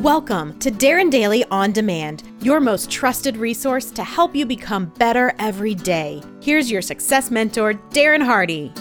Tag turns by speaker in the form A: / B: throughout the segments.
A: Welcome to Darren Daily On Demand, your most trusted resource to help you become better every day. Here's your success mentor, Darren Hardy.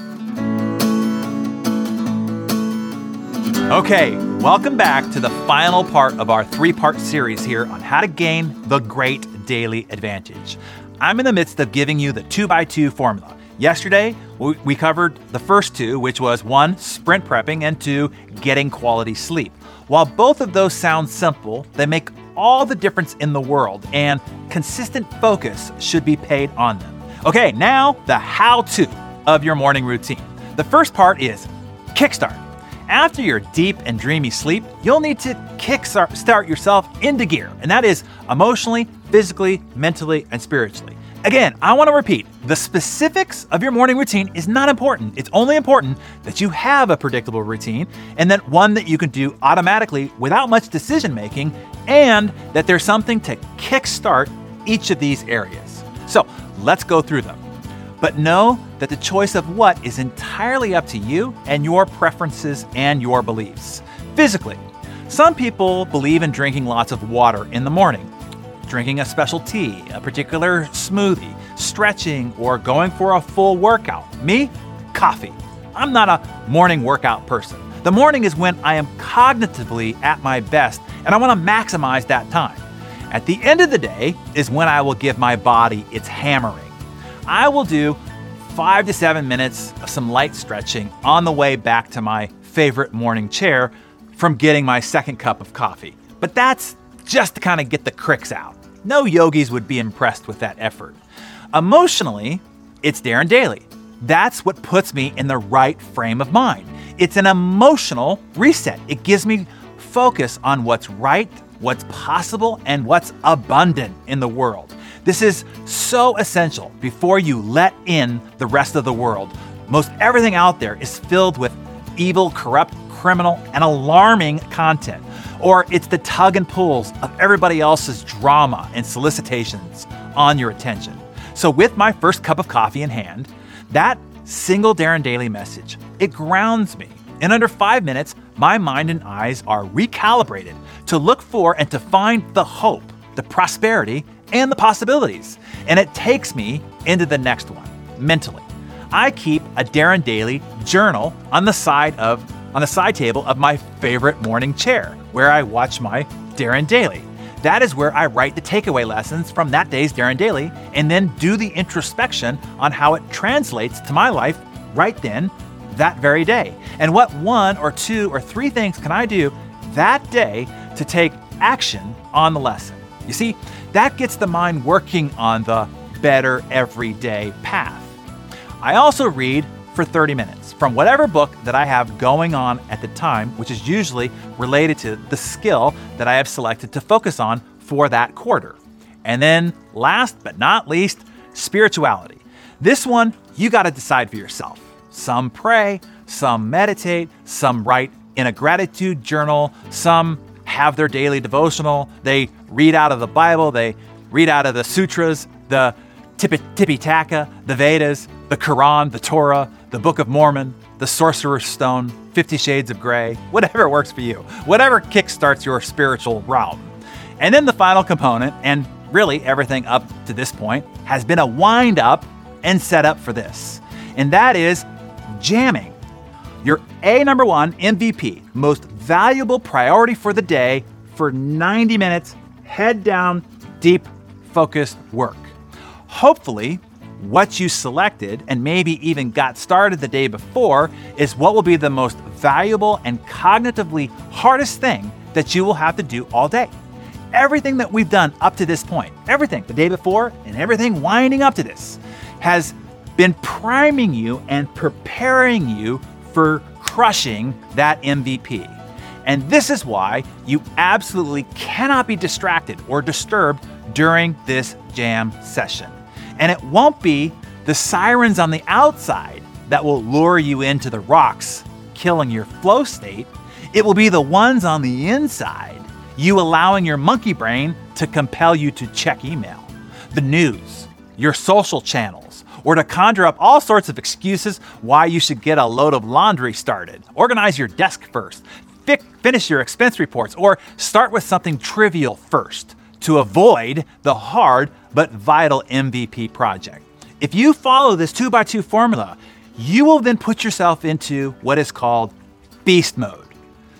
B: Okay, welcome back to the final part of our three part series here on how to gain the great daily advantage. I'm in the midst of giving you the two by two formula. Yesterday, we covered the first two, which was one, sprint prepping, and two, getting quality sleep. While both of those sound simple, they make all the difference in the world, and consistent focus should be paid on them. Okay, now the how to of your morning routine. The first part is kickstart. After your deep and dreamy sleep, you'll need to kickstart yourself into gear, and that is emotionally, physically, mentally, and spiritually. Again, I want to repeat the specifics of your morning routine is not important. It's only important that you have a predictable routine and that one that you can do automatically without much decision making, and that there's something to kickstart each of these areas. So let's go through them. But know that the choice of what is entirely up to you and your preferences and your beliefs. Physically, some people believe in drinking lots of water in the morning drinking a special tea, a particular smoothie, stretching, or going for a full workout. Me, coffee. I'm not a morning workout person. The morning is when I am cognitively at my best, and I want to maximize that time. At the end of the day is when I will give my body its hammering. I will do five to seven minutes of some light stretching on the way back to my favorite morning chair from getting my second cup of coffee. But that's just to kind of get the cricks out. No yogis would be impressed with that effort. Emotionally, it's Darren Daily. That's what puts me in the right frame of mind. It's an emotional reset. It gives me focus on what's right, what's possible, and what's abundant in the world. This is so essential before you let in the rest of the world. Most everything out there is filled with evil, corrupt, criminal, and alarming content or it's the tug and pulls of everybody else's drama and solicitations on your attention. So, with my first cup of coffee in hand, that single Darren Daily message, it grounds me. In under five minutes, my mind and eyes are recalibrated to look for and to find the hope, the prosperity, and the possibilities. And it takes me into the next one mentally. I keep a Darren Daily journal on the side of on the side table of my favorite morning chair, where I watch my Darren Daily. That is where I write the takeaway lessons from that day's Darren Daily and then do the introspection on how it translates to my life right then, that very day. And what one or two or three things can I do that day to take action on the lesson? You see, that gets the mind working on the better everyday path. I also read for 30 minutes from whatever book that I have going on at the time, which is usually related to the skill that I have selected to focus on for that quarter. And then, last but not least, spirituality. This one, you got to decide for yourself. Some pray, some meditate, some write in a gratitude journal, some have their daily devotional, they read out of the Bible, they read out of the sutras, the Tipitaka, the Vedas, the Quran, the Torah, the Book of Mormon, the Sorcerer's Stone, Fifty Shades of Grey, whatever works for you, whatever kickstarts your spiritual realm. And then the final component, and really everything up to this point, has been a wind up and set up for this. And that is jamming. Your A number one MVP, most valuable priority for the day for 90 minutes, head down, deep, focused work. Hopefully, what you selected and maybe even got started the day before is what will be the most valuable and cognitively hardest thing that you will have to do all day. Everything that we've done up to this point, everything the day before and everything winding up to this, has been priming you and preparing you for crushing that MVP. And this is why you absolutely cannot be distracted or disturbed during this jam session. And it won't be the sirens on the outside that will lure you into the rocks, killing your flow state. It will be the ones on the inside, you allowing your monkey brain to compel you to check email, the news, your social channels, or to conjure up all sorts of excuses why you should get a load of laundry started. Organize your desk first. fi- finish your expense reports or start with something trivial first to avoid the hard but vital MVP project. If you follow this 2x2 formula, you will then put yourself into what is called beast mode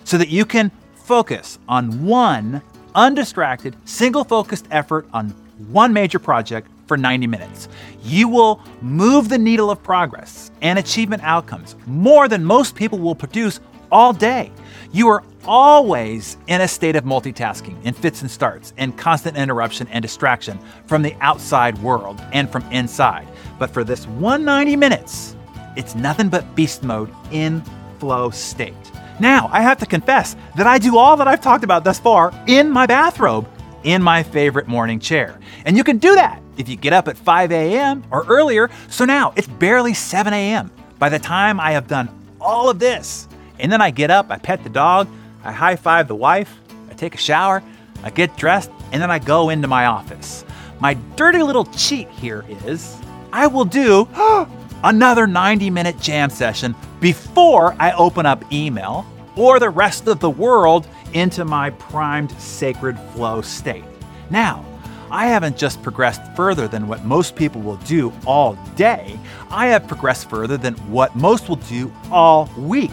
B: so that you can focus on one undistracted, single focused effort on one major project for 90 minutes. You will move the needle of progress and achievement outcomes more than most people will produce all day. You are always in a state of multitasking in fits and starts and constant interruption and distraction from the outside world and from inside. But for this 190 minutes, it's nothing but beast mode in flow state. Now, I have to confess that I do all that I've talked about thus far in my bathrobe in my favorite morning chair. And you can do that if you get up at 5 a.m. or earlier. So now it's barely 7 a.m. by the time I have done all of this. And then I get up, I pet the dog, I high five the wife, I take a shower, I get dressed, and then I go into my office. My dirty little cheat here is I will do another 90 minute jam session before I open up email or the rest of the world into my primed sacred flow state. Now, I haven't just progressed further than what most people will do all day, I have progressed further than what most will do all week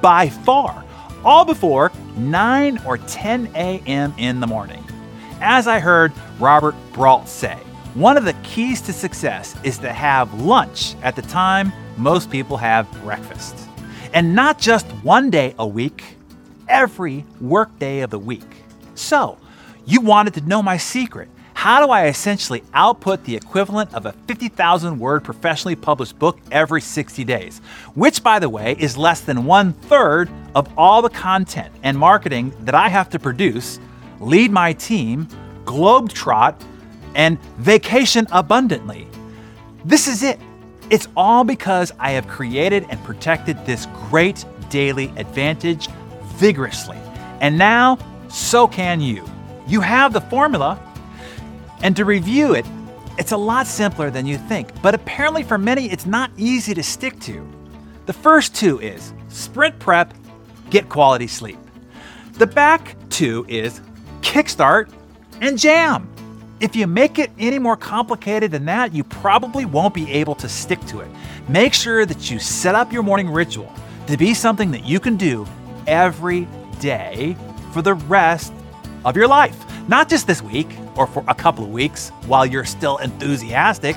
B: by far, all before 9 or 10 a.m. in the morning. As I heard Robert Brault say, one of the keys to success is to have lunch at the time most people have breakfast. And not just one day a week, every workday of the week. So, you wanted to know my secret. How do I essentially output the equivalent of a 50,000 word professionally published book every 60 days? Which, by the way, is less than one third of all the content and marketing that I have to produce, lead my team, globetrot, and vacation abundantly. This is it. It's all because I have created and protected this great daily advantage vigorously. And now, so can you. You have the formula. And to review it, it's a lot simpler than you think, but apparently for many, it's not easy to stick to. The first two is sprint prep, get quality sleep. The back two is kickstart and jam. If you make it any more complicated than that, you probably won't be able to stick to it. Make sure that you set up your morning ritual to be something that you can do every day for the rest of your life. Not just this week or for a couple of weeks while you're still enthusiastic.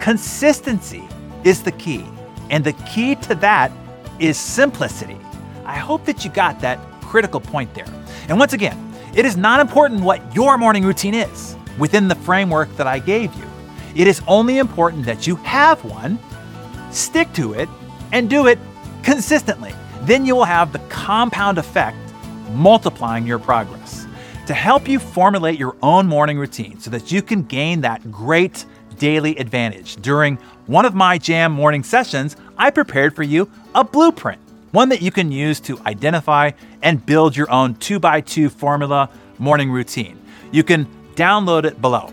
B: Consistency is the key. And the key to that is simplicity. I hope that you got that critical point there. And once again, it is not important what your morning routine is within the framework that I gave you. It is only important that you have one, stick to it, and do it consistently. Then you will have the compound effect multiplying your progress. To help you formulate your own morning routine so that you can gain that great daily advantage, during one of my Jam morning sessions, I prepared for you a blueprint, one that you can use to identify and build your own 2x2 formula morning routine. You can download it below.